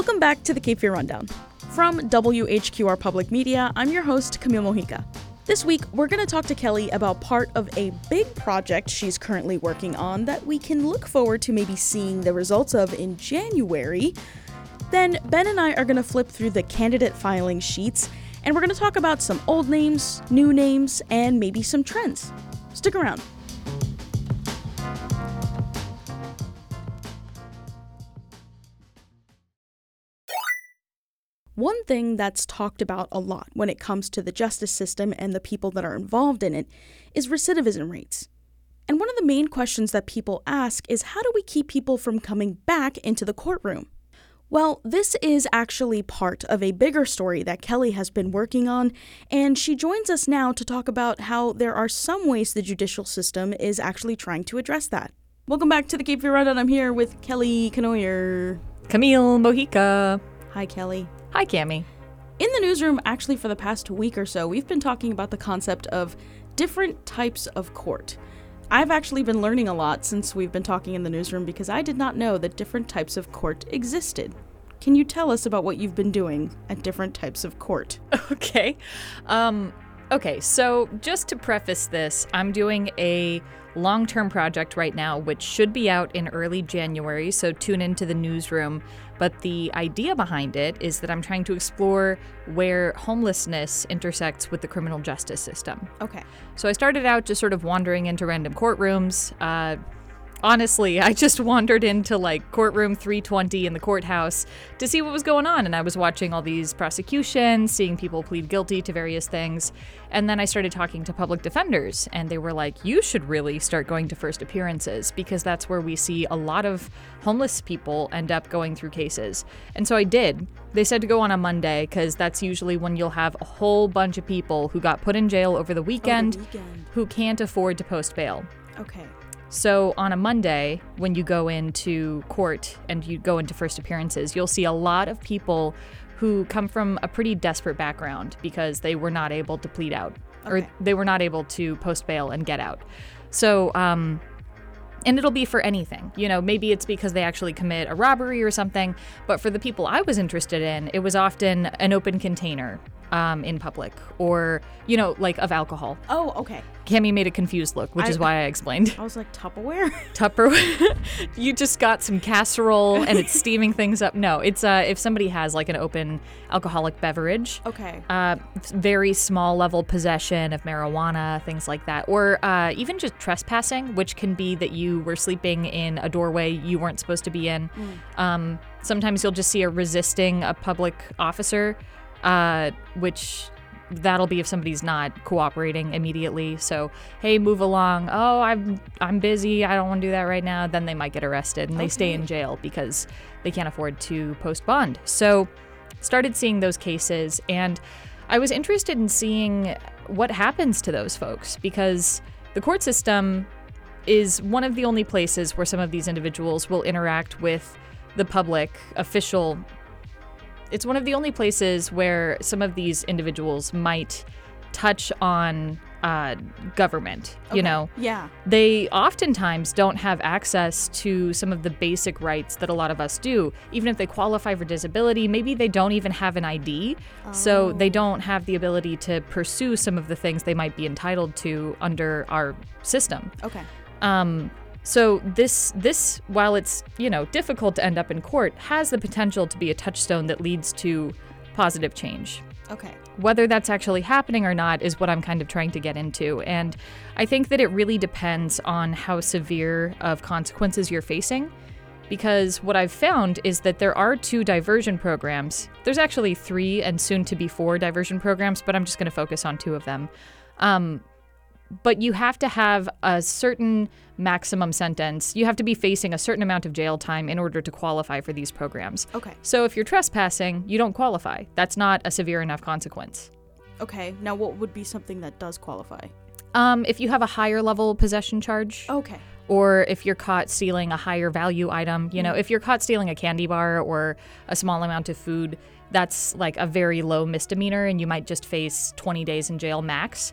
Welcome back to the Cape Fear Rundown. From WHQR Public Media, I'm your host, Camille Mojica. This week, we're going to talk to Kelly about part of a big project she's currently working on that we can look forward to maybe seeing the results of in January. Then, Ben and I are going to flip through the candidate filing sheets and we're going to talk about some old names, new names, and maybe some trends. Stick around. One thing that's talked about a lot when it comes to the justice system and the people that are involved in it is recidivism rates. And one of the main questions that people ask is how do we keep people from coming back into the courtroom? Well, this is actually part of a bigger story that Kelly has been working on, and she joins us now to talk about how there are some ways the judicial system is actually trying to address that. Welcome back to the Cape Fear Rundown. I'm here with Kelly Kenoyer. Camille Mojica. Hi, Kelly. Hi, Cami. In the newsroom, actually, for the past week or so, we've been talking about the concept of different types of court. I've actually been learning a lot since we've been talking in the newsroom because I did not know that different types of court existed. Can you tell us about what you've been doing at different types of court? Okay. Um, okay, so just to preface this, I'm doing a long term project right now, which should be out in early January, so tune into the newsroom. But the idea behind it is that I'm trying to explore where homelessness intersects with the criminal justice system. Okay. So I started out just sort of wandering into random courtrooms. Uh, honestly, I just wandered into like courtroom 320 in the courthouse to see what was going on. And I was watching all these prosecutions, seeing people plead guilty to various things. And then I started talking to public defenders, and they were like, you should really start going to first appearances because that's where we see a lot of homeless people end up going through cases. And so I did. They said to go on a Monday because that's usually when you'll have a whole bunch of people who got put in jail over the weekend, over the weekend. who can't afford to post bail. Okay. So on a Monday, when you go into court and you go into first appearances, you'll see a lot of people who come from a pretty desperate background because they were not able to plead out or they were not able to post bail and get out. So, um, and it'll be for anything. You know, maybe it's because they actually commit a robbery or something. But for the people I was interested in, it was often an open container um, in public or, you know, like of alcohol. Oh, okay. Cami made a confused look, which I- is why I explained. I was like, Tupperware? Tupperware. you just got some casserole and it's steaming things up. No, it's uh, if somebody has like an open alcoholic beverage. okay. Uh, very small level possession of marijuana, things like that, or uh, even just trespassing, which can be that you were sleeping in a doorway you weren't supposed to be in. Um, sometimes you'll just see a resisting a public officer, uh, which that'll be if somebody's not cooperating immediately. So, hey, move along. Oh, I'm I'm busy. I don't want to do that right now. Then they might get arrested and they stay in jail because they can't afford to post bond. So, started seeing those cases and I was interested in seeing what happens to those folks because the court system is one of the only places where some of these individuals will interact with the public official it's one of the only places where some of these individuals might touch on uh, government you know Yeah. they oftentimes don't have access to some of the basic rights that a lot of us do. Even if they qualify for disability, maybe they don't even have an ID, so they don't have the ability to pursue some of the things they might be entitled to under our system. Okay. Um, so this this while it's you know difficult to end up in court, has the potential to be a touchstone that leads to positive change. Okay. Whether that's actually happening or not is what I'm kind of trying to get into. And I think that it really depends on how severe of consequences you're facing. Because what I've found is that there are two diversion programs. There's actually three and soon to be four diversion programs, but I'm just going to focus on two of them. Um, but you have to have a certain maximum sentence. You have to be facing a certain amount of jail time in order to qualify for these programs. Okay. So if you're trespassing, you don't qualify. That's not a severe enough consequence. Okay. Now, what would be something that does qualify? Um, if you have a higher level possession charge, Okay. or if you're caught stealing a higher value item, you know, if you're caught stealing a candy bar or a small amount of food, that's like a very low misdemeanor and you might just face 20 days in jail max.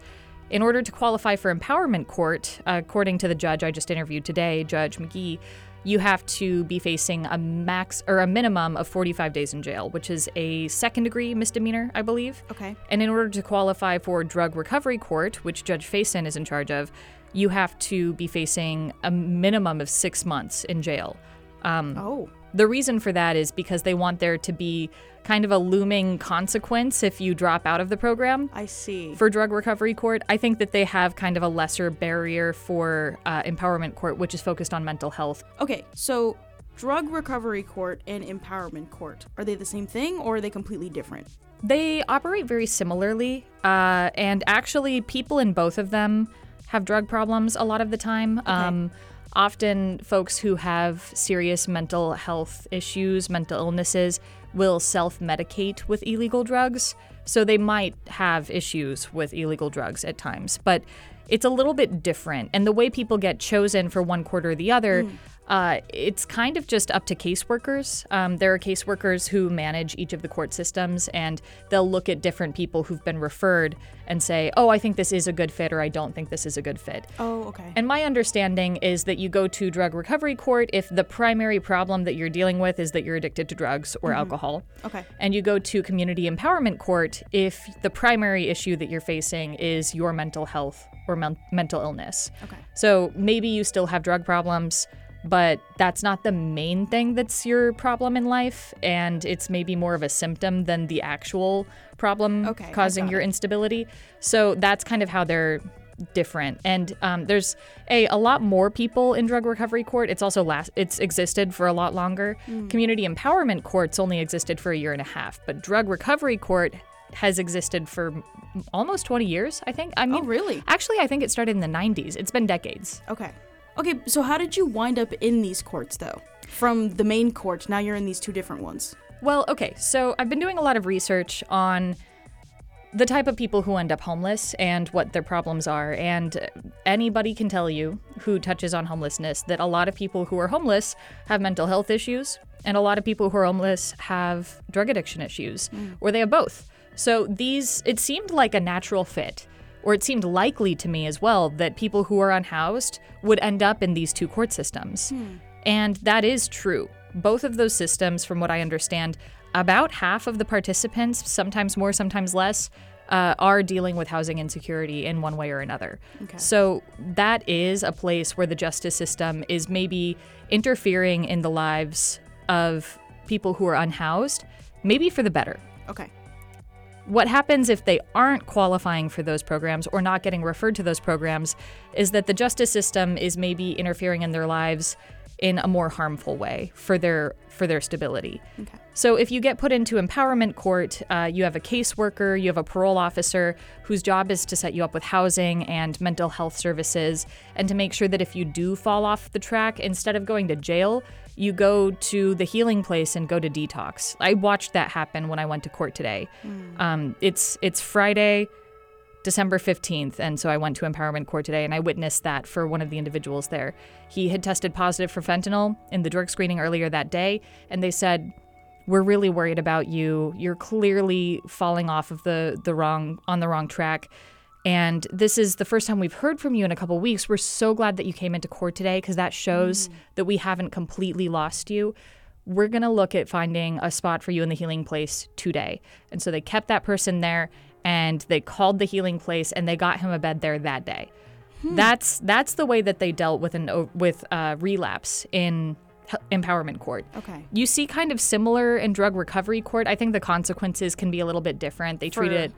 In order to qualify for empowerment court, according to the judge I just interviewed today, Judge McGee, you have to be facing a max or a minimum of 45 days in jail, which is a second degree misdemeanor, I believe. Okay. And in order to qualify for drug recovery court, which Judge Faison is in charge of, you have to be facing a minimum of six months in jail. Um, Oh. The reason for that is because they want there to be kind of a looming consequence if you drop out of the program I see. for drug recovery court. I think that they have kind of a lesser barrier for uh, empowerment court, which is focused on mental health. Okay, so drug recovery court and empowerment court are they the same thing or are they completely different? They operate very similarly, uh, and actually, people in both of them have drug problems a lot of the time. Um, often, folks who have serious mental health issues, mental illnesses, will self medicate with illegal drugs. So they might have issues with illegal drugs at times, but it's a little bit different. And the way people get chosen for one quarter or the other, mm. Uh, it's kind of just up to caseworkers. Um, there are caseworkers who manage each of the court systems, and they'll look at different people who've been referred and say, oh, I think this is a good fit, or I don't think this is a good fit. Oh, okay. And my understanding is that you go to drug recovery court if the primary problem that you're dealing with is that you're addicted to drugs or alcohol. Okay. And you go to community empowerment court if the primary issue that you're facing is your mental health or men- mental illness. Okay. So maybe you still have drug problems, but that's not the main thing that's your problem in life. And it's maybe more of a symptom than the actual problem Okay, causing your it. instability. So that's kind of how they're different and um, there's a, a lot more people in drug recovery court it's also last it's existed for a lot longer Hmm. community empowerment courts only existed for a year and a half but drug recovery court has existed for almost 20 years i think i mean Oh, really? actually i think it started in the 90s it's been decades Okay. Okay, so how did you wind up in these courts though? From the main court, now you're in these two different ones. Well, okay, so I've been doing a lot of research on the type of people who end up homeless and what their problems are. And anybody can tell you who touches on homelessness that a lot of people who are homeless have mental health issues, and a lot of people who are homeless have drug addiction issues, mm. or they have both. So these, it seemed like a natural fit. Or it seemed likely to me as well that people who are unhoused would end up in these two court systems. And that is true. Both of those systems, from what I understand, about half of the participants, sometimes more, sometimes less, uh, are dealing with housing insecurity in one way or another. Okay. So that is a place where the justice system is maybe interfering in the lives of people who are unhoused, maybe for the better. Okay. What happens if they aren't qualifying for those programs or not getting referred to those programs is that the justice system is maybe interfering in their lives in a more harmful way for their for their stability. Okay. So if you get put into empowerment court, uh, you have a caseworker, you have a parole officer whose job is to set you up with housing and mental health services, and to make sure that if you do fall off the track, instead of going to jail, you go to the healing place and go to detox. I watched that happen when I went to court today. Um, it's it's Friday. December 15th, and so I went to Empowerment Court today and I witnessed that for one of the individuals there. He had tested positive for fentanyl in the drug screening earlier that day, and they said, We're really worried about you. You're clearly falling off of the, the wrong on the wrong track. And this is the first time we've heard from you in a couple weeks. We're so glad that you came into court today because that shows that we haven't completely lost you we're going to look at finding a spot for you in the healing place today. And so they kept that person there and they called the healing place and they got him a bed there that day. That's that's the way that they dealt with an with uh, relapse in empowerment court. Okay. You see kind of similar in drug recovery court. I think the consequences can be a little bit different. They treat it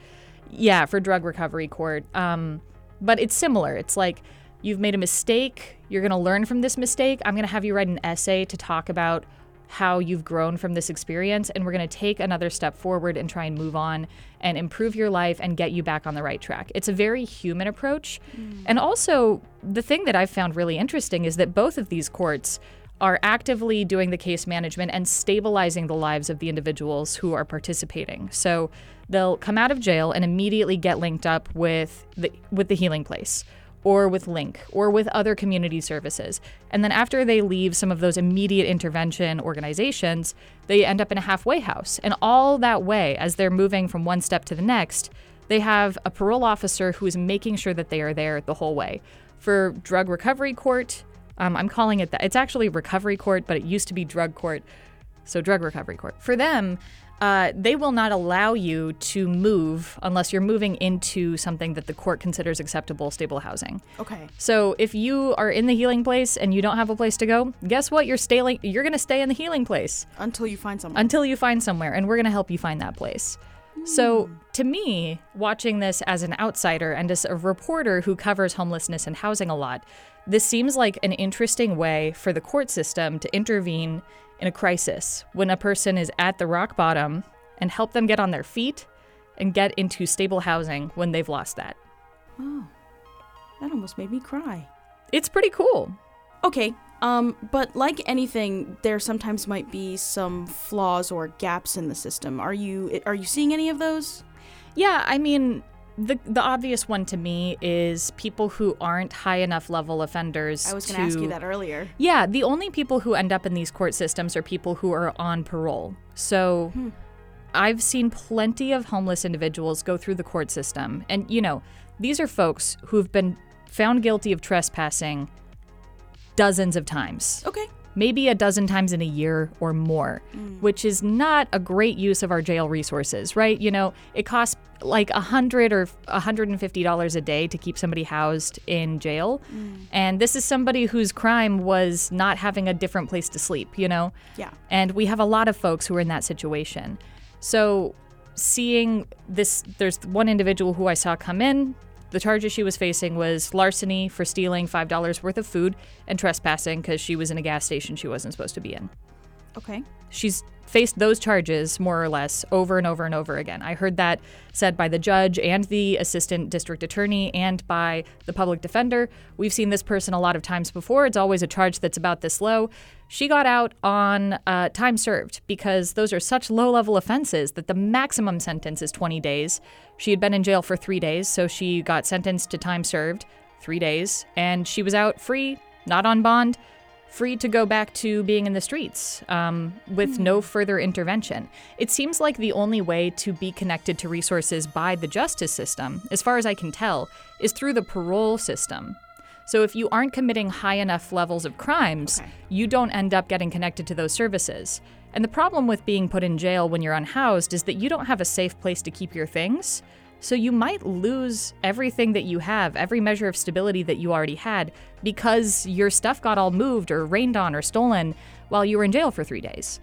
yeah, for drug recovery court. Um, but it's similar. It's like you've made a mistake, you're going to learn from this mistake. I'm going to have you write an essay to talk about how you've grown from this experience and we're going to take another step forward and try and move on and improve your life and get you back on the right track. It's a very human approach. And also, the thing that I've found really interesting is that both of these courts are actively doing the case management and stabilizing the lives of the individuals who are participating. So they'll come out of jail and immediately get linked up with the with the healing place or with Link or with other community services. And then after they leave some of those immediate intervention organizations, they end up in a halfway house. And all that way as they're moving from one step to the next, they have a parole officer who is making sure that they are there the whole way. For drug recovery court, Um, I'm calling it that. It's actually recovery court, but it used to be drug court. So, drug recovery court. For them, uh, they will not allow you to move unless you're moving into something that the court considers acceptable, stable housing. Okay. So if you are in the healing place and you don't have a place to go, guess what? You're staying. You're going to stay in the healing place Until you find someone. until you find somewhere, and we're going to help you find that place. So, to me, watching this as an outsider and as a reporter who covers homelessness and housing a lot, this seems like an interesting way for the court system to intervene in a crisis when a person is at the rock bottom and help them get on their feet and get into stable housing when they've lost that. Oh, that almost made me cry. It's pretty cool. Okay. Um, but like anything, there sometimes might be some flaws or gaps in the system. Are you are you seeing any of those? Yeah, I mean, the the obvious one to me is people who aren't high enough level offenders. I was going to ask you that earlier. Yeah, the only people who end up in these court systems are people who are on parole. So hmm. I've seen plenty of homeless individuals go through the court system. And, you know, these are folks who've been found guilty of trespassing dozens of times. Okay. Maybe a dozen times in a year or more, mm. which is not a great use of our jail resources, right? You know, it costs like a hundred or $150 a day to keep somebody housed in jail. Mm. And this is somebody whose crime was not having a different place to sleep, you know? Yeah. And we have a lot of folks who are in that situation. So seeing this, there's one individual who I saw come in. The charges she was facing was larceny for stealing $5 worth of food and trespassing because she was in a gas station she wasn't supposed to be in. Okay. She's faced those charges more or less over and over and over again. I heard that said by the judge and the assistant district attorney and by the public defender. We've seen this person a lot of times before. It's always a charge that's about this low. She got out on uh, time served because those are such low level offenses that the maximum sentence is 20 days. She had been in jail for three days, so she got sentenced to time served, three days, and she was out free, not on bond free to go back to being in the streets um, with no further intervention. It seems like the only way to be connected to resources by the justice system, as far as I can tell, is through the parole system. So if you aren't committing high enough levels of crimes, Okay. you don't end up getting connected to those services. And the problem with being put in jail when you're unhoused is that you don't have a safe place to keep your things. So you might lose everything that you have, every measure of stability that you already had, because your stuff got all moved or rained on or stolen while you were in jail for three days.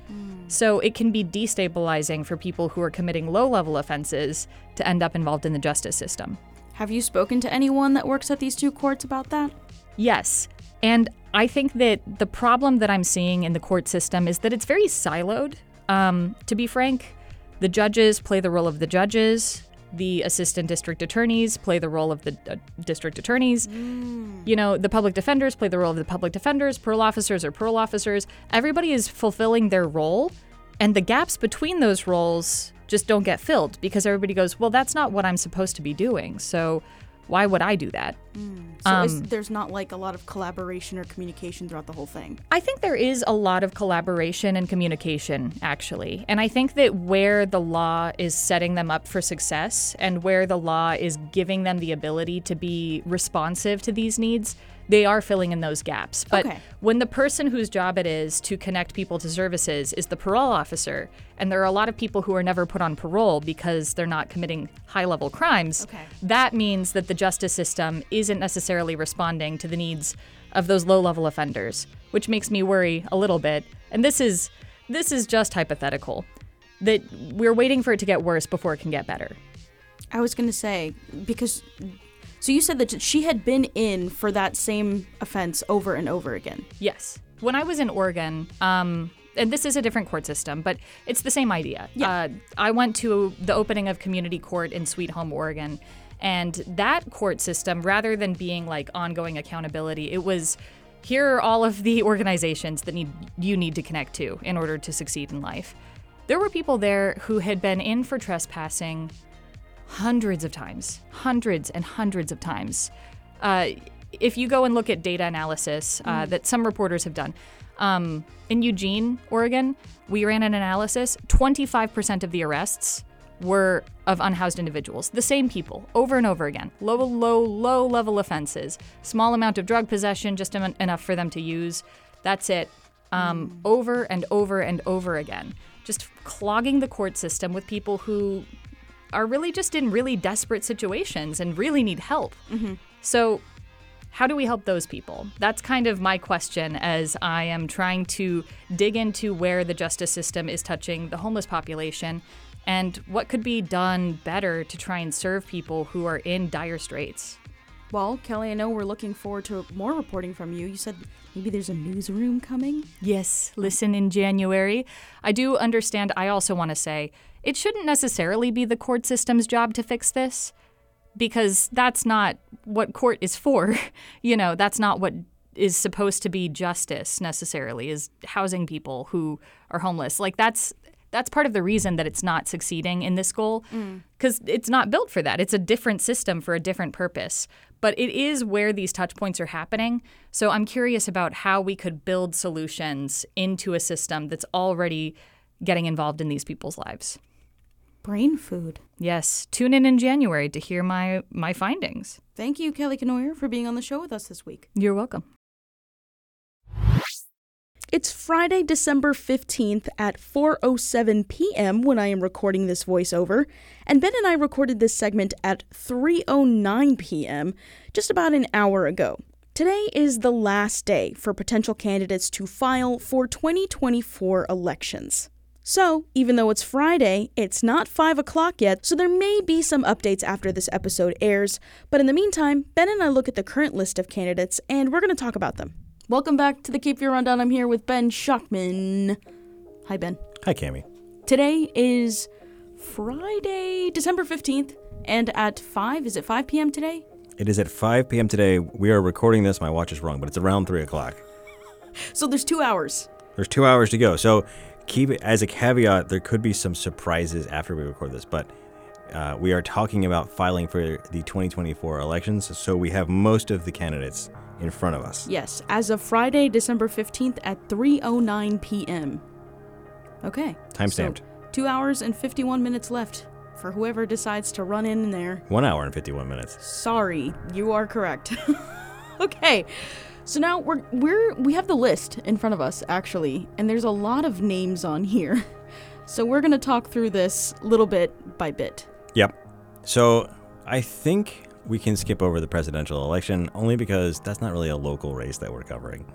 So it can be destabilizing for people who are committing low level offenses to end up involved in the justice system. Have you spoken to anyone that works at these two courts about that? Yes. And I think that the problem that I'm seeing in the court system is that it's very siloed. Um, to be frank, the judges play the role of the judges, the assistant district attorneys play the role of the uh, district attorneys. You know, the public defenders play the role of the public defenders, parole officers are parole officers. Everybody is fulfilling their role, and the gaps between those roles just don't get filled because everybody goes, well, that's not what I'm supposed to be doing. So why would I do that? So is, Um, there's not like a lot of collaboration or communication throughout the whole thing. I think there is a lot of collaboration and communication, actually. And I think that where the law is setting them up for success and where the law is giving them the ability to be responsive to these needs, they are filling in those gaps. But Okay. when the person whose job it is to connect people to services is the parole officer, and there are a lot of people who are never put on parole because they're not committing high level crimes, Okay. that means that the justice system isn't necessarily responding to the needs of those low level offenders, which makes me worry a little bit. And this is this is just hypothetical. That we're waiting for it to get worse before it can get better. I was going to say because so you said that she had been in for that same offense over and over again. Yes. When I was in Oregon, um, and this is a different court system, but it's the same idea. Yeah. Uh, I went to the opening of community court in Sweet Home, Oregon, and that court system, rather than being like ongoing accountability, it was here are all of the organizations that need you need to connect to in order to succeed in life. There were people there who had been in for trespassing hundreds of times, hundreds and hundreds of times. Uh, if you go and look at data analysis uh, that some reporters have done, um, in Eugene, Oregon, we ran an analysis 25% of the arrests were of unhoused individuals. The same people, over and over again. Low, low, low level offenses. Small amount of drug possession, just em- enough for them to use. That's it. Um, over and over and over again. Just clogging the court system with people who are really just in really desperate situations and really need help. Mm-hmm. So, how do we help those people? That's kind of my question as I am trying to dig into where the justice system is touching the homeless population and what could be done better to try and serve people who are in dire straits. Well, Kelly, I know we're looking forward to more reporting from you. You said maybe there's a newsroom coming. Yes, listen in January. I do understand. I also want to say it shouldn't necessarily be the court system's job to fix this because that's not what court is for. you know, that's not what is supposed to be justice necessarily is housing people who are homeless. Like that's that's part of the reason that it's not succeeding in this goal mm. because it's not built for that. It's a different system for a different purpose. But it is where these touch points are happening. So I'm curious about how we could build solutions into a system that's already getting involved in these people's lives. Brain food. Yes, tune in in January to hear my my findings. Thank you, Kelly Kenoyer, for being on the show with us this week. You're welcome. It's Friday, December 15th at 4:07 p.m. when I am recording this voiceover, and Ben and I recorded this segment at 3:09 p.m. just about an hour ago. Today is the last day for potential candidates to file for 2024 elections. So, even though it's Friday, it's not 5 o'clock yet, so there may be some updates after this episode airs. But in the meantime, Ben and I look at the current list of candidates and we're going to talk about them. Welcome back to the Cape Fear Rundown. I'm here with Ben Schachtman. Hi, Ben. Hi, Cami. Today is Friday, December 15th, and at 5, is it 5 p.m. today? It is at 5 p.m. today. We are recording this. My watch is wrong, but it's around 3 o'clock. So there's two hours. There's two hours to go. So keep it as a caveat. There could be some surprises after we record this, but uh, we are talking about filing for the 2024 elections. So we have most of the candidates in front of us. Yes, as of Friday, December 15th at 3:09 p.m. Okay. Time so stamped. 2 hours and 51 minutes left for whoever decides to run in there. One hour and 51 minutes. Sorry, you are correct. okay. So now we're we're we have the list in front of us actually, and there's a lot of names on here. So we're going to talk through this little bit by bit. Yep. So I think we can skip over the presidential election only because that's not really a local race that we're covering.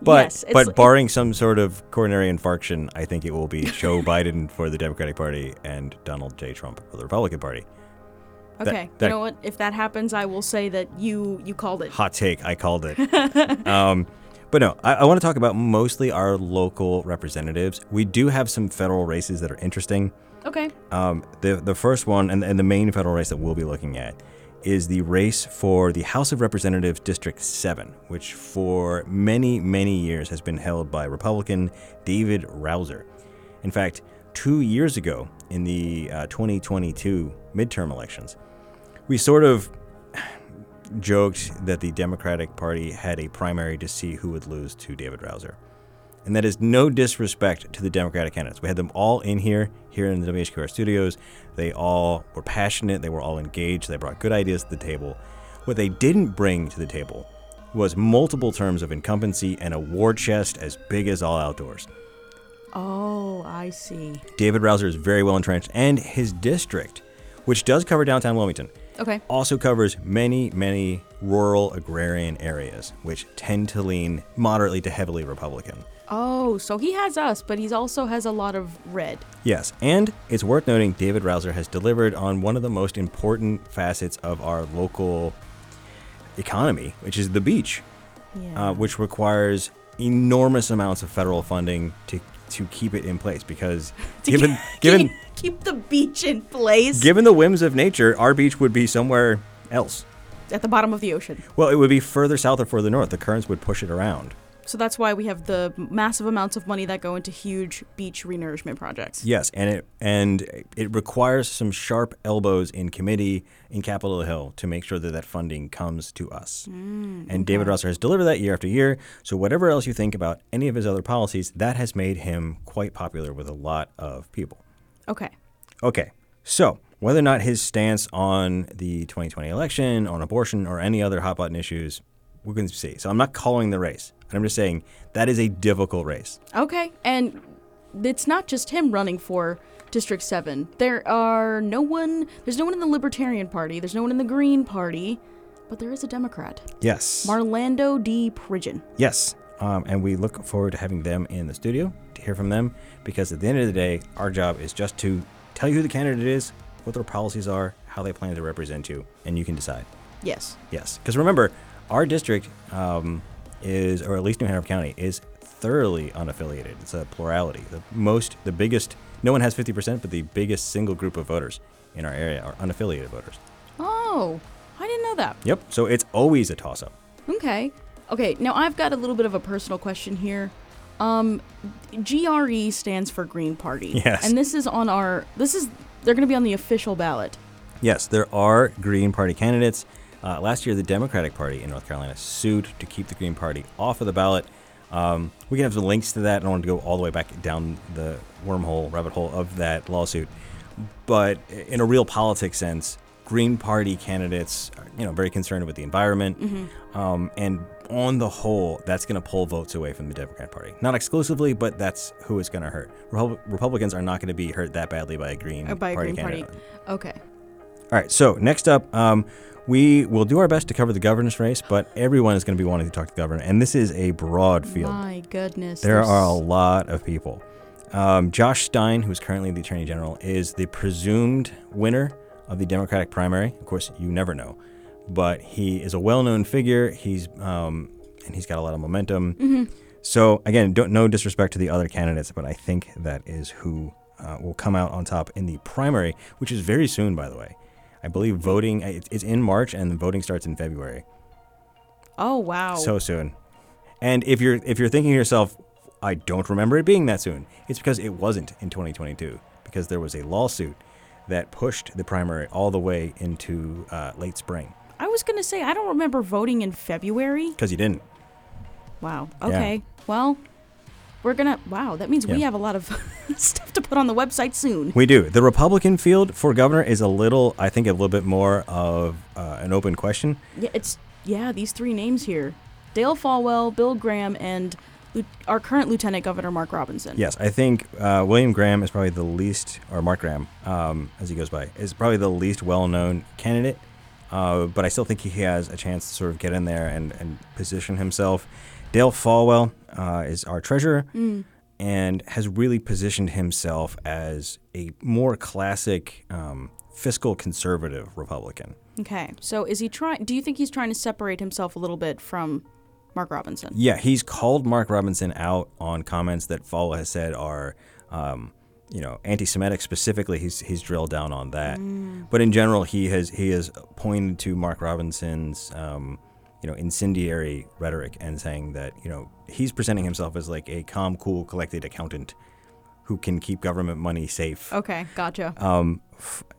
But yes, but barring some sort of coronary infarction, I think it will be Joe Biden for the Democratic Party and Donald J. Trump for the Republican Party. Okay. that- you know what? If that happens, I will say that you you called it. Hot take, I called it. um, but no, I, I want to talk about mostly our local representatives. We do have some federal races that are interesting. Okay. Um, the the first one and, and the main federal race that we'll be looking at is the race for the House of Representatives District 7, which for many, many years has been held by Republican David Rouser. In fact, two years ago in the uh, 2022 midterm elections, we sort of joked that the Democratic Party had a primary to see who would lose to David Rouser. And that is no disrespect to the Democratic candidates. We had them all in here, here in the WHQR studios. They all were passionate, they were all engaged, they brought good ideas to the table. What they didn't bring to the table was multiple terms of incumbency and a war chest as big as all outdoors. Oh, I see. David Rouser is very well entrenched, and his district, which does cover downtown Wilmington, Okay. also covers many, many rural agrarian areas, which tend to lean moderately to heavily Republican. Oh, so he has us, but he also has a lot of red. Yes, and it's worth noting David Rouser has delivered on one of the most important facets of our local economy, which is the beach, Yeah. uh, which requires enormous amounts of federal funding to to keep it in place because given given keep the beach in place given the whims of nature, our beach would be somewhere else. at the bottom of the ocean. Well, it would be further south or further north. The currents would push it around. So that's why we have the massive amounts of money that go into huge beach renourishment projects. Yes, and it and it requires some sharp elbows in committee in Capitol Hill to make sure that that funding comes to us. Mm, and David Rouser has delivered that year after year. So whatever else you think about any of his other policies, that has made him quite popular with a lot of people. Okay. Okay, so whether or not his stance on the 2020 election, on abortion, or any other hot button issues, we're going to see. So I'm not calling the race. I'm just saying that is a difficult race. Okay. And it's not just him running for District 7. There are no one, there's no one in the Libertarian Party, there's no one in the Green Party, but there is a Democrat. Yes. Marlando D. Pridgen. yes. Um, and we look forward to having them in the studio to hear from them because at the end of the day, our job is just to tell you who the candidate is, what their policies are, how they plan to represent you, and you can decide. Yes. Yes, because remember, our district um, is, or at least New Hanover County, is thoroughly unaffiliated. It's a plurality. The most, the biggest, no one has 50%, but the biggest single group of voters in our area are unaffiliated voters. Oh, I didn't know that. Yep, so it's always a toss up. Okay. Okay, now I've got a little bit of a personal question here. Um, GRE stands for Green Party. Yes. And this is on our, this is, they're going to be on the official ballot. Yes, there are Green Party candidates. Uh, last year, the Democratic Party in North Carolina sued to keep the Green Party off of the ballot. Um, we can have some links to that. I don't want to go all the way back down the wormhole, rabbit hole of that lawsuit. But in a real politics sense, Green Party candidates, are, you know, very concerned with the environment, um, and on the whole, that's going to pull votes away from the Democrat Party. Not exclusively, but that's who it's going to hurt. Repub- Republicans are not going to be hurt that badly by a Green Or by a Party Green Party. candidate. Okay. All right, so next up, um, we will do our best to cover the governor's race, but everyone is going to be wanting to talk to the governor, and this is a broad field. My goodness. There there's- are a lot of people. Um, Josh Stein, who's currently the attorney general, is the presumed winner of the Democratic primary. Of course, you never know, but he is a well-known figure. He's um, and he's got a lot of momentum. So again, don't no disrespect to the other candidates, but I think that is who uh, will come out on top in the primary, which is very soon, by the way. I believe voting it's it's in March and the voting starts in February. Oh, wow. So soon. And if you're if you're thinking to yourself, I don't remember it being that soon, it's because it wasn't in 2022 because there was a lawsuit that pushed the primary all the way into uh, late spring I was going to say, I don't remember voting in February. because you didn't. Wow. Okay. Well, we're going to, wow, that means we have a lot of stuff to put on the website soon. We do. The Republican field for governor is a little, I think, a little bit more of uh, an open question. Yeah, it's, yeah, these three names here Dale Folwell, Bill Graham, and our current Lieutenant Governor Mark Robinson. Yes, I think uh, William Graham is probably the least, or Mark Graham, um, as he goes by, is probably the least well-known candidate. Uh, but I still think he has a chance to sort of get in there and, and position himself. Dale Folwell uh, is our treasurer and has really positioned himself as a more classic um, fiscal conservative Republican. Okay. So is he trying, do you think he's trying to separate himself a little bit from Mark Robinson? Yeah, he's called Mark Robinson out on comments that Folwell has said are, um, you know, anti-Semitic. Specifically, he's he's drilled down on that. But in general, he has he has pointed to Mark Robinson's, um, you know, incendiary rhetoric and saying that you know he's presenting himself as like a calm, cool, collected accountant who can keep government money safe. Okay. Gotcha. Um,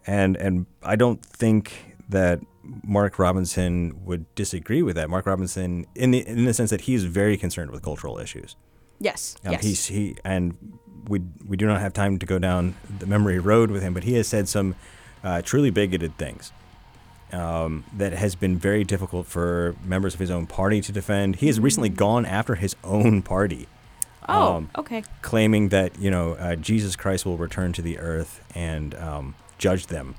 and and I don't think that Mark Robinson would disagree with that. Mark Robinson, in the in the sense that he's very concerned with cultural issues. yes. Um, yes. He's he and we we do not have time to go down the memory road with him, but he has said some uh, truly bigoted things. Um, that has been very difficult for members of his own party to defend. He has recently gone after his own party oh, um, okay. claiming that you know uh, Jesus Christ will return to the earth and um, judge them.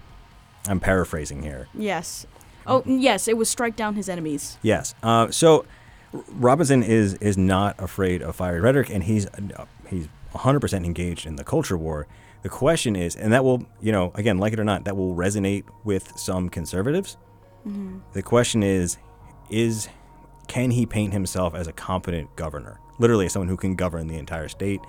I'm paraphrasing here. Yes. Oh, yes. It was strike down his enemies. Yes. Uh, so Robinson is is not afraid of fiery rhetoric, and he's uh, he's 100% engaged in the culture war. The question is, and that will you know again, like it or not, that will resonate with some conservatives. The question is, is can he paint himself as a competent governor, literally as someone who can govern the entire state,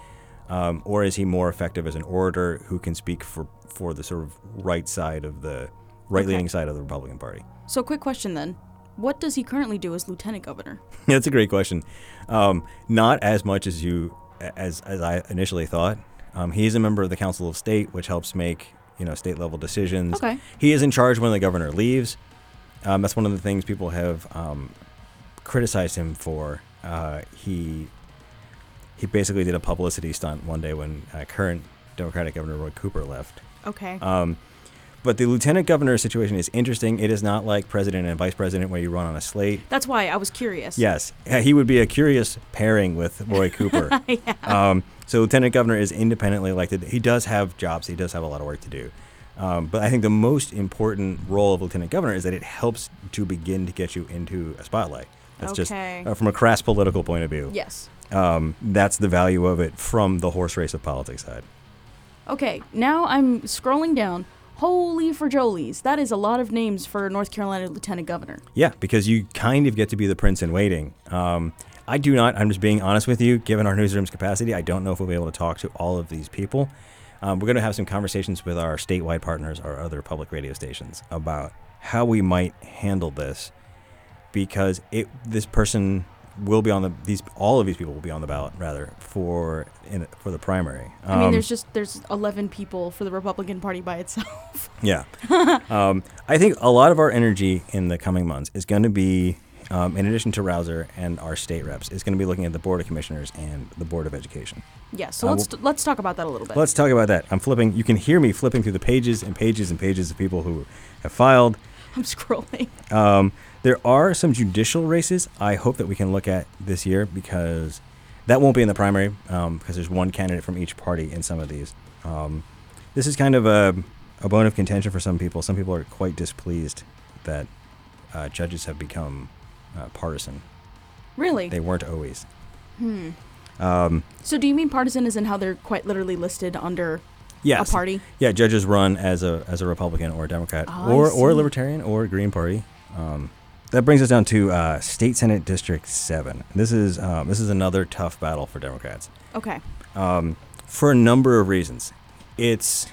um, or is he more effective as an orator who can speak for for the sort of right side of the right leaning side of the Republican Party? So, quick question then. What does he currently do as lieutenant governor? That's a great question. Um, not as much as you as as I initially thought. Um, he is a member of the Council of State, which helps make you know state level decisions. Okay. He is in charge when the governor leaves. Um, that's one of the things people have um, criticized him for. Uh, he he basically did a publicity stunt one day when uh, current Democratic Governor Roy Cooper left. Okay. Um, but the lieutenant governor situation is interesting. It is not like president and vice president where you run on a slate. That's why I was curious. Yes, he would be a curious pairing with Roy Cooper. um, so lieutenant governor is independently elected. He does have jobs. He does have a lot of work to do. Um, but I think the most important role of lieutenant governor is that it helps to begin to get you into a spotlight. That's Okay. just uh, from a crass political point of view. Yes. Um, that's the value of it from the horse race of politics side. Okay, now I'm scrolling down. Holy for Jolies. That is a lot of names for North Carolina Lieutenant Governor. Yeah, because you kind of get to be the prince in waiting. Um, I do not. I'm just being honest with you. Given our newsroom's capacity, I don't know if we'll be able to talk to all of these people. Um, we're going to have some conversations with our statewide partners, our other public radio stations, about how we might handle this, because it this person will be on the these all of these people will be on the ballot rather for in, for the primary. I mean, Um, there's just there's 11 people for the Republican Party by itself. Yeah. um, I think a lot of our energy in the coming months is going to be, um, in addition to Rouser and our state reps, is going to be looking at the Board of Commissioners and the Board of Education. yeah, so Uh, let's let's talk about that a little bit. Let's talk about that. I'm flipping. You can hear me flipping through the pages and pages and pages of people who have filed. I'm scrolling. Um, there are some judicial races I hope that we can look at this year because that won't be in the primary um, because there's one candidate from each party in some of these. Um, this is kind of a, a bone of contention for some people. Some people are quite displeased that uh, judges have become uh, partisan. Really? They weren't always. hmm. Um, So do you mean partisan is in how they're quite literally listed under yes. a party? Yeah, judges run as a as a Republican or a Democrat Oh, or or a. Libertarian or a Green Party. Um, that brings us down to uh, State Senate District Seven. This is um, this is another tough battle for Democrats Okay. um, for a number of reasons. It's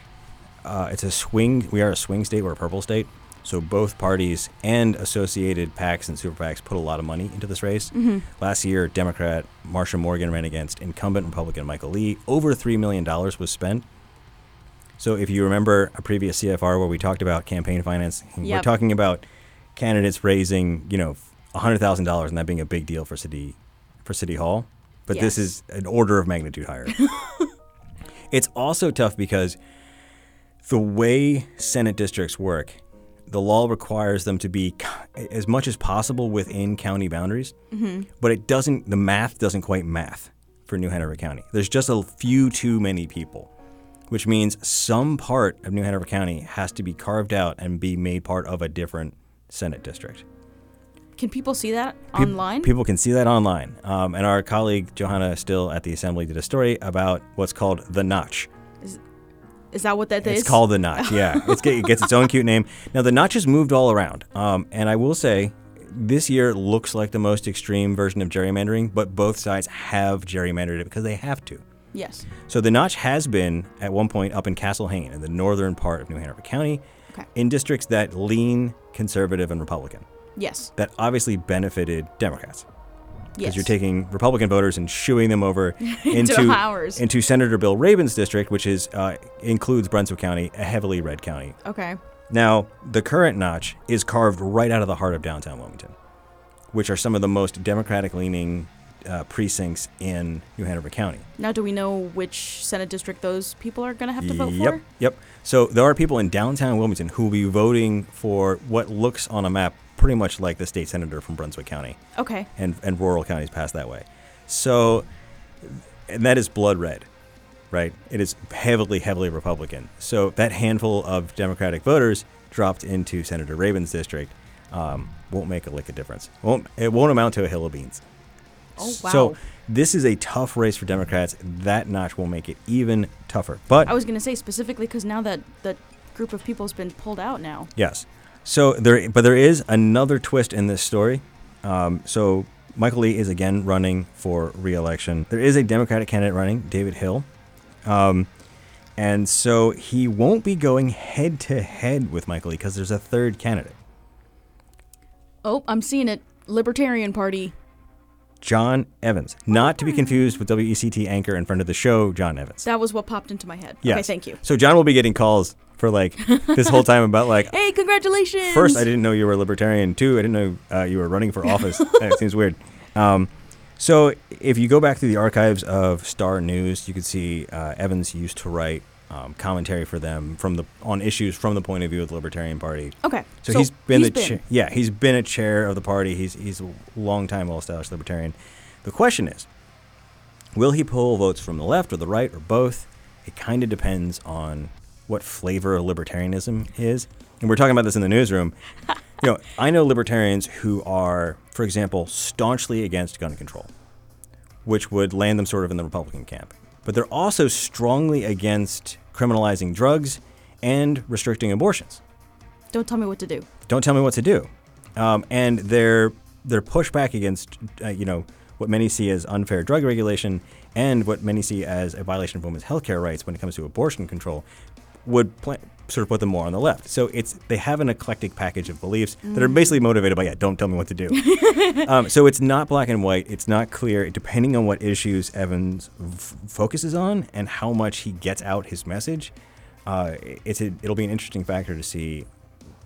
uh, it's a swing. We are a swing state. We're a purple state. So both parties and associated PACs and super PACs put a lot of money into this race. hmm Last year, Democrat Marcia Morgan ran against incumbent Republican Michael Lee. Over $3 million was spent. So if you remember a previous CFR where we talked about campaign finance, we're talking about candidates raising, you know, $100,000 and that being a big deal for city for city hall. But this is an order of magnitude higher. it's also tough because the way Senate districts work, the law requires them to be as much as possible within county boundaries, hmm but it doesn't. The math doesn't quite math for New Hanover County. There's just a few too many people, which means some part of New Hanover County has to be carved out and be made part of a different Senate district. Can people see that Peop- online? People can see that online. Um, and our colleague Johanna Still at the Assembly did a story about what's called the Notch. Is that what that is? It's called the Notch. Yeah, it's, it gets its own cute name. Now the Notch has moved all around, um, and I will say, this year looks like the most extreme version of gerrymandering, but both sides have gerrymandered it because they have to. Yes. So the Notch has been at one point up in Castle Hayne, in the northern part of New Hanover County, Okay. in districts that lean conservative and Republican. Yes. That obviously benefited Democrats because Yes. you're taking Republican voters and shooing them over into ours. into Senator Bill Rabon's district, which is uh, includes Brunswick County, a heavily red county. Okay. Now, the current notch is carved right out of the heart of downtown Wilmington, which are some of the most Democratic-leaning uh, precincts in New Hanover County. Now, do we know which Senate district those people are going to have to vote yep, for? yep. So there are people in downtown Wilmington who will be voting for what looks on a map pretty much like the state senator from Brunswick County Okay. and, and rural counties pass that way. So, and that is blood red, right? It is heavily, heavily Republican. So that handful of Democratic voters dropped into Senator Rabon's district um, won't make a lick of difference. Won't it won't amount to a hill of beans. Oh, wow. So this is a tough race for Democrats. That notch will make it even tougher. But I was going to say specifically because now that that group of people has been pulled out now. Yes. So there, but there is another twist in this story. Um, so Michael Lee is again running for re-election. There is a Democratic candidate running, David Hill, um, and so he won't be going head to head with Michael Lee because there's a third candidate, Oh, I'm seeing it. Libertarian Party. John Evans, not to be confused with WECT anchor and friend of the show, John Evans. That was what popped into my head. Yes. Okay, thank you. So John will be getting calls for like this whole time about like Hey, congratulations! First, I didn't know you were a libertarian. Two, I didn't know uh, you were running for office. that seems weird. Um, so, if you go back through the archives of Star News, you can see uh, Evans used to write um, commentary for them from the on issues from the point of view of the Libertarian Party. Okay. So, he's been the cha- yeah he's been a chair of the party. He's he's a long time well established libertarian. The question is, will he pull votes from the left or the right or both? It kind of depends on what flavor of libertarianism is. And we're talking about this in the newsroom. you know, I know libertarians who are, for example, staunchly against gun control, which would land them sort of in the Republican camp. But they're also strongly against criminalizing drugs and restricting abortions. Don't tell me what to do. Don't tell me what to do. Um, and their their pushback against uh, you know what many see as unfair drug regulation and what many see as a violation of women's health care rights when it comes to abortion control would pl- sort of put them more on the left. So it's they have an eclectic package of beliefs mm. that are basically motivated by yeah, don't tell me what to do. um, so it's not black and white. It's not clear depending on what issues Evans f- focuses on and how much he gets out his message. Uh, it's a, it'll be an interesting factor to see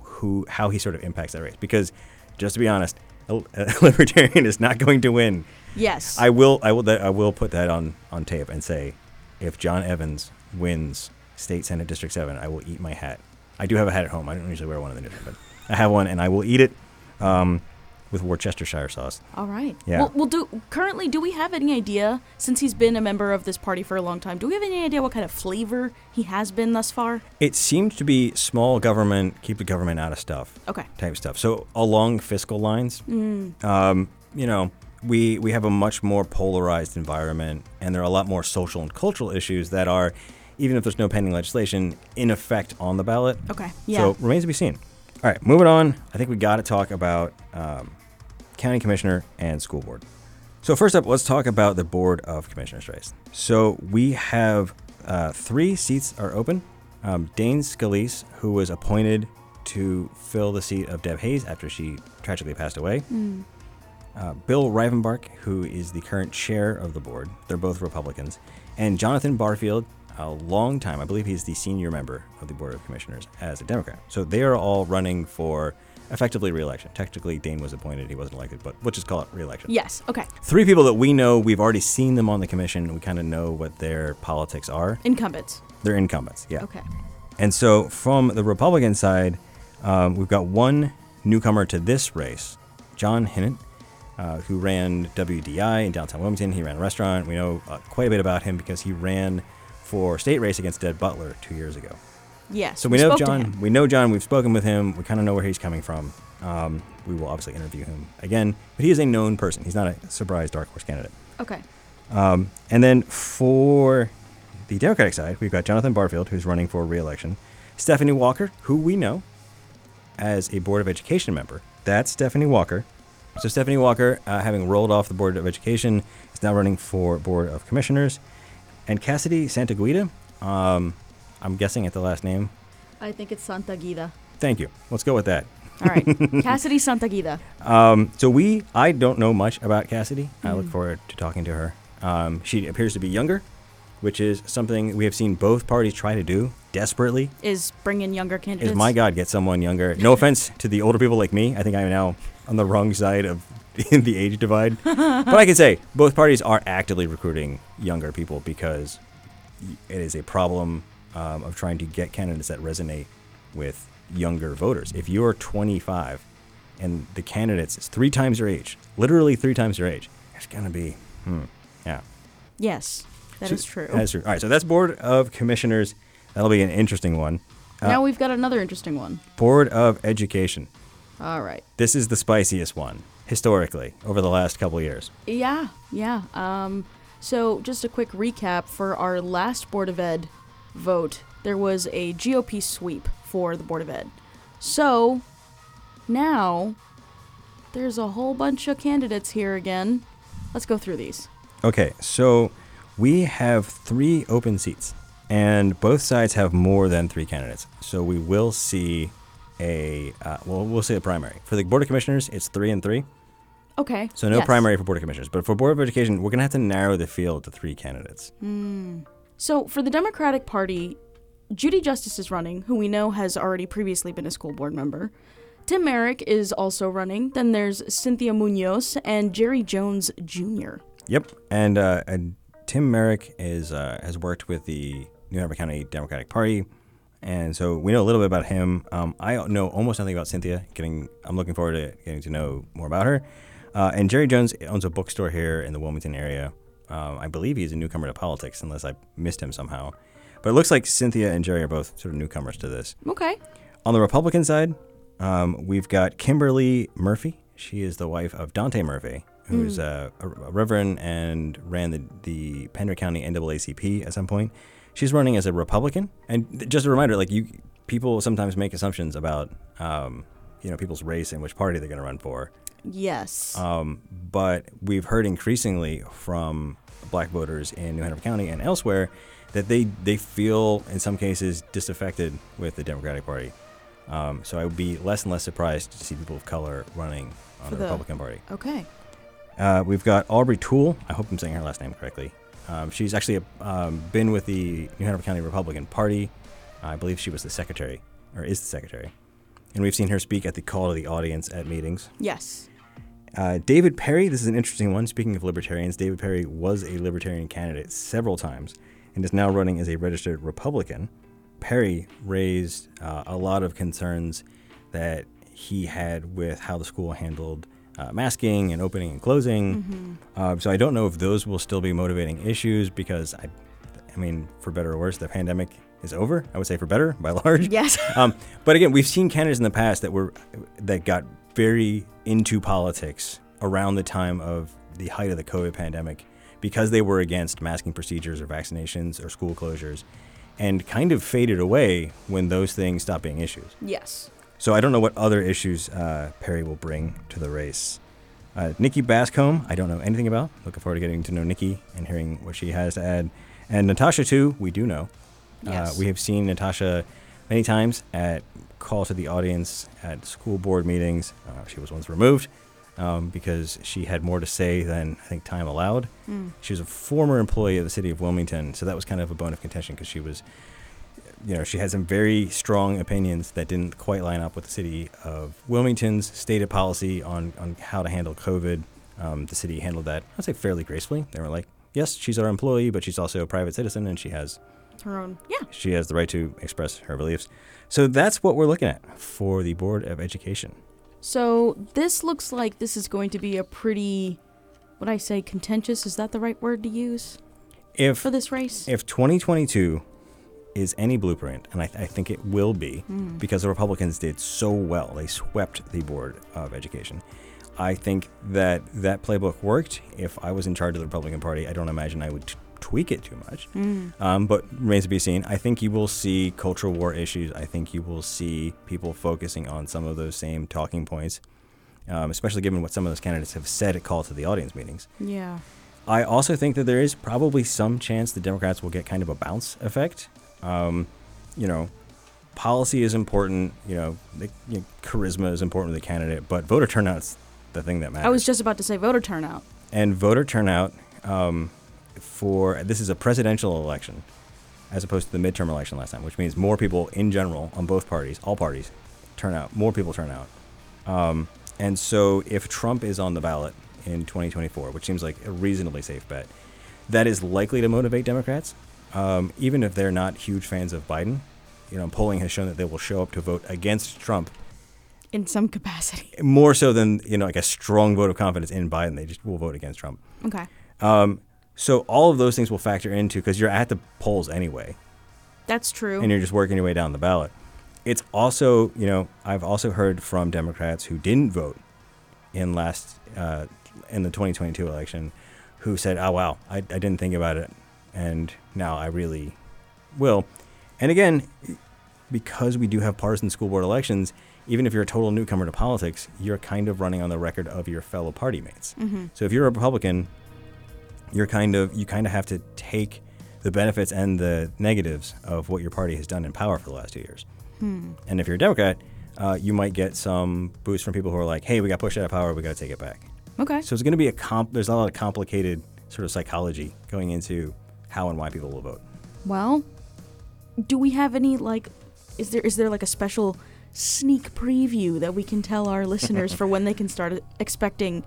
who how he sort of impacts that race because just to be honest, a, a libertarian is not going to win. Yes. I will I will I will put that on on tape and say if John Evans wins State Senate District 7, I will eat my hat. I do have a hat at home. I don't usually wear one in the newsroom, but I have one and I will eat it um, with Worcestershire sauce. All right. Yeah. Well, well, do currently do we have any idea since he's been a member of this party for a long time? Do we have any idea what kind of flavor he has been thus far? It seems to be small government, keep the government out of stuff. Okay. Type stuff. So along fiscal lines, mm. um, you know, we we have a much more polarized environment, and there are a lot more social and cultural issues that are even if there's no pending legislation, in effect on the ballot. Okay. Yeah. So remains to be seen. All right, moving on. I think we got to talk about um, county commissioner and school board. So first up, let's talk about the board of commissioners race. So we have uh, three seats are open. Um, Dane Scalise, who was appointed to fill the seat of Deb Hays after she tragically passed away. Mm. Uh, Bill Rivenbark, who is the current chair of the board. They're both Republicans. And Jonathan Barfield, a long time. I believe he's the senior member of the Board of Commissioners as a Democrat. So they are all running for effectively reelection. Technically, Dane was appointed; he wasn't elected, but we'll just call it reelection. Yes. Okay. Three people that we know. We've already seen them on the commission. We kind of know what their politics are. Incumbents. They're incumbents. Yeah. Okay. And so from the Republican side, um, we've got one newcomer to this race, John Hinnant. Uh, who ran WDI in downtown Wilmington. He ran a restaurant. We know uh, quite a bit about him because he ran for state race against Deb Butler two years ago. Yes. So we, we know John. We know John. We've spoken with him. We kind of know where he's coming from. Um, we will obviously interview him again, but he is a known person. He's not a surprise dark horse candidate. Okay. Um, and then for the Democratic side, we've got Jonathan Barfield, who's running for re-election. Stephanie Walker, who we know as a Board of Education member. That's Stephanie Walker. So Stephanie Walker, uh, having rolled off the Board of Education, is now running for Board of Commissioners. And Cassidy Santaguida, um, I'm guessing at the last name. I think it's Santaguida. Thank you. Let's go with that. All right, Cassidy Santaguida. Um, so we, I don't know much about Cassidy. Mm. I look mm. forward to talking to her. Um, she appears to be younger, which is something we have seen both parties try to do desperately. Is bring in younger candidates. Is my God, get someone younger. No offense to the older people like me. I think I am now on the wrong side of in the age divide. but I can say both parties are actively recruiting younger people because it is a problem um, of trying to get candidates that resonate with younger voters. If you're 25 and the candidates is three times your age, literally three times your age, it's gonna be, hmm, yeah. Yes, that so, is true. That is true. All right, so that's Board of Commissioners. That'll be an interesting one. Uh, now we've got another interesting one. Board of Education. All right. This is the spiciest one historically over the last couple years. Yeah, yeah. Um, so just a quick recap for our last Board of Ed vote, there was a GOP sweep for the Board of Ed. So now there's a whole bunch of candidates here again. Let's go through these. Okay, so we have three open seats, and both sides have more than three candidates. So we will see a uh, well, we'll see a primary for the board of commissioners. It's three and three. Okay. So no yes. primary for board of commissioners, but for board of education, we're gonna have to narrow the field to three candidates. Mm. So for the Democratic Party, Judy Justice is running, who we know has already previously been a school board member. Tim Merrick is also running. Then there's Cynthia Munoz and Jerry Jones Jr. Yep, and uh, and Tim Merrick is uh, has worked with the New Hanover County Democratic Party. And so we know a little bit about him. Um, I know almost nothing about Cynthia. Getting, I'm looking forward to getting to know more about her. Uh, and Jerry Jones owns a bookstore here in the Wilmington area. Um, I believe he's a newcomer to politics, unless I missed him somehow. But it looks like Cynthia and Jerry are both sort of newcomers to this. Okay. On the Republican side, um, we've got Kimberly Murphy. She is the wife of Dante Murphy, who's uh, a, a reverend and ran the, the Pender County NAACP at some point. She's running as a Republican. And just a reminder, like you, people sometimes make assumptions about, um, you know, people's race and which party they're going to run for. Yes. Um, but we've heard increasingly from black voters in New Hanover County and elsewhere that they, they feel, in some cases, disaffected with the Democratic Party. Um, so I would be less and less surprised to see people of color running on the the- Republican Party. okay. Uh, we've got Aubrey Toole. I hope I'm saying her last name correctly. Um, she's actually um, been with the New Hanover County Republican Party. I believe she was the secretary, or is the secretary. And we've seen her speak at the call to the audience at meetings. Yes. Uh, David Perry, this is an interesting one. Speaking of libertarians, David Perry was a libertarian candidate several times and is now running as a registered Republican. Perry raised uh, a lot of concerns that he had with how the school handled uh, masking and opening and closing. Uh, so I don't know if those will still be motivating issues because I, I mean, for better or worse, the pandemic is over. I would say for better by large. Yes. Um, but again, we've seen candidates in the past that were that got very into politics around the time of the height of the COVID pandemic because they were against masking procedures or vaccinations or school closures, and kind of faded away when those things stopped being issues. yes. So I don't know what other issues uh, Perry will bring to the race. Uh, Nikki Bascombe, I don't know anything about. Looking forward to getting to know Nikki and hearing what she has to add. And Natasha too, we do know. Yes. Uh, we have seen Natasha many times at call to the audience at school board meetings. Uh, she was once removed um, because she had more to say than I think time allowed. Mm. She was a former employee of the city of Wilmington, so that was kind of a bone of contention because she was, you know, she had some very strong opinions that didn't quite line up with the city of Wilmington's stated policy on, on how to handle COVID. Um, the city handled that, I'd say, fairly gracefully. They were like, yes, she's our employee, but she's also a private citizen and she has Her own. Yeah. she has the right to express her beliefs. So that's what we're looking at for the Board of Education. So this looks like this is going to be a pretty, what I say, contentious. Is that the right word to use If for this race? if 2022 is any blueprint, and I, I think it will be, Mm. because the Republicans did so well, they swept the Board of Education. I think that that playbook worked. If I was in charge of the Republican Party, I don't imagine I would t- tweak it too much. Mm. Um, but remains to be seen. I think you will see cultural war issues. I think you will see people focusing on some of those same talking points, um, especially given what some of those candidates have said at call to the audience meetings. Yeah. I also think that there is probably some chance the Democrats will get kind of a bounce effect. Um, you know, policy is important. You know, the, you know, charisma is important with the candidate, but voter turnout's the thing that matters I was just about to say voter turnout. and voter turnout um, for this is a presidential election as opposed to the midterm election last time, which means more people in general on both parties, all parties, turn out. More people turn out. Um, and so if Trump is on the ballot in 2024, which seems like a reasonably safe bet, that is likely to motivate Democrats, um, even if they're not huge fans of Biden. You know, polling has shown that they will show up to vote against Trump In some capacity. more so than you know, like a strong vote of confidence in Biden. They just will vote against Trump. Okay. Um, so all of those things will factor into because you're at the polls anyway, That's true. and you're just working your way down the ballot. It's also, you know, I've also heard from Democrats who didn't vote in last uh, in the 2022 election, who said, "Oh wow, I, I didn't think about it, and now I really will." And again, because we do have partisan school board elections, even if you're a total newcomer to politics, you're kind of running on the record of your fellow party mates. mm-hmm. So if you're a Republican, you're kind of you kind of have to take the benefits and the negatives of what your party has done in power for the last two years. Hmm. And if you're a Democrat, uh, you might get some boost from people who are like, "Hey, we got pushed out of power. We got to take it back." Okay. So it's going to be a comp. There's a lot of complicated sort of psychology going into how and why people will vote. Well, do we have any like is there is there like a special sneak preview that we can tell our listeners for when they can start expecting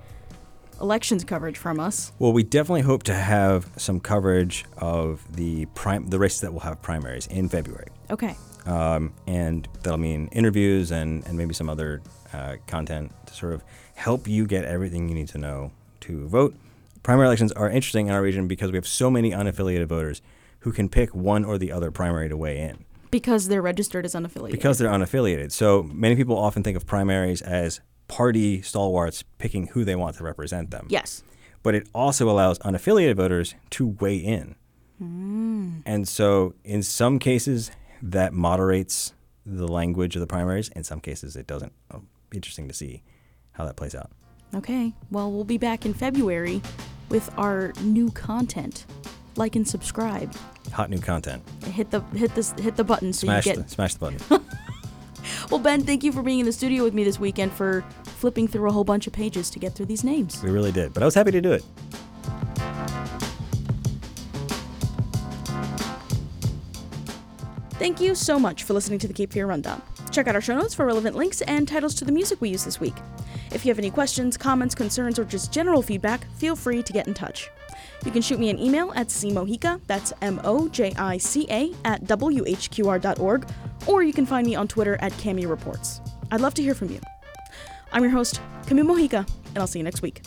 elections coverage from us. Well, we definitely hope to have some coverage of the prime the races that will have primaries in February, Okay. um, and that'll mean interviews and and maybe some other uh, content to sort of help you get everything you need to know to vote. Primary elections are interesting in our region because we have so many unaffiliated voters who can pick one or the other primary to weigh in. Because they're registered as unaffiliated. because they're unaffiliated. So many people often think of primaries as party stalwarts picking who they want to represent them. yes. But it also allows unaffiliated voters to weigh in. Hmm. And so in some cases, that moderates the language of the primaries. In some cases, it doesn't. It'll interesting to see how that plays out. Okay. Well, we'll be back in February with our new content. Like and subscribe. Hot new content. Hit the hit this hit the button so Smash you get the, smash the button. Well, Ben, thank you for being in the studio with me this weekend for flipping through a whole bunch of pages to get through these names. we really did. But I was happy to do it. Thank you so much for listening to the Cape Fear Rundown. Check out our show notes for relevant links and titles to the music we use this week. If you have any questions, comments, concerns, or just general feedback, feel free to get in touch. You can shoot me an email at cmojica, that's M O J I C A, at WHQR.org, or you can find me on Twitter at Cami Reports. I'd love to hear from you. I'm your host, Camille Mojica, and I'll see you next week.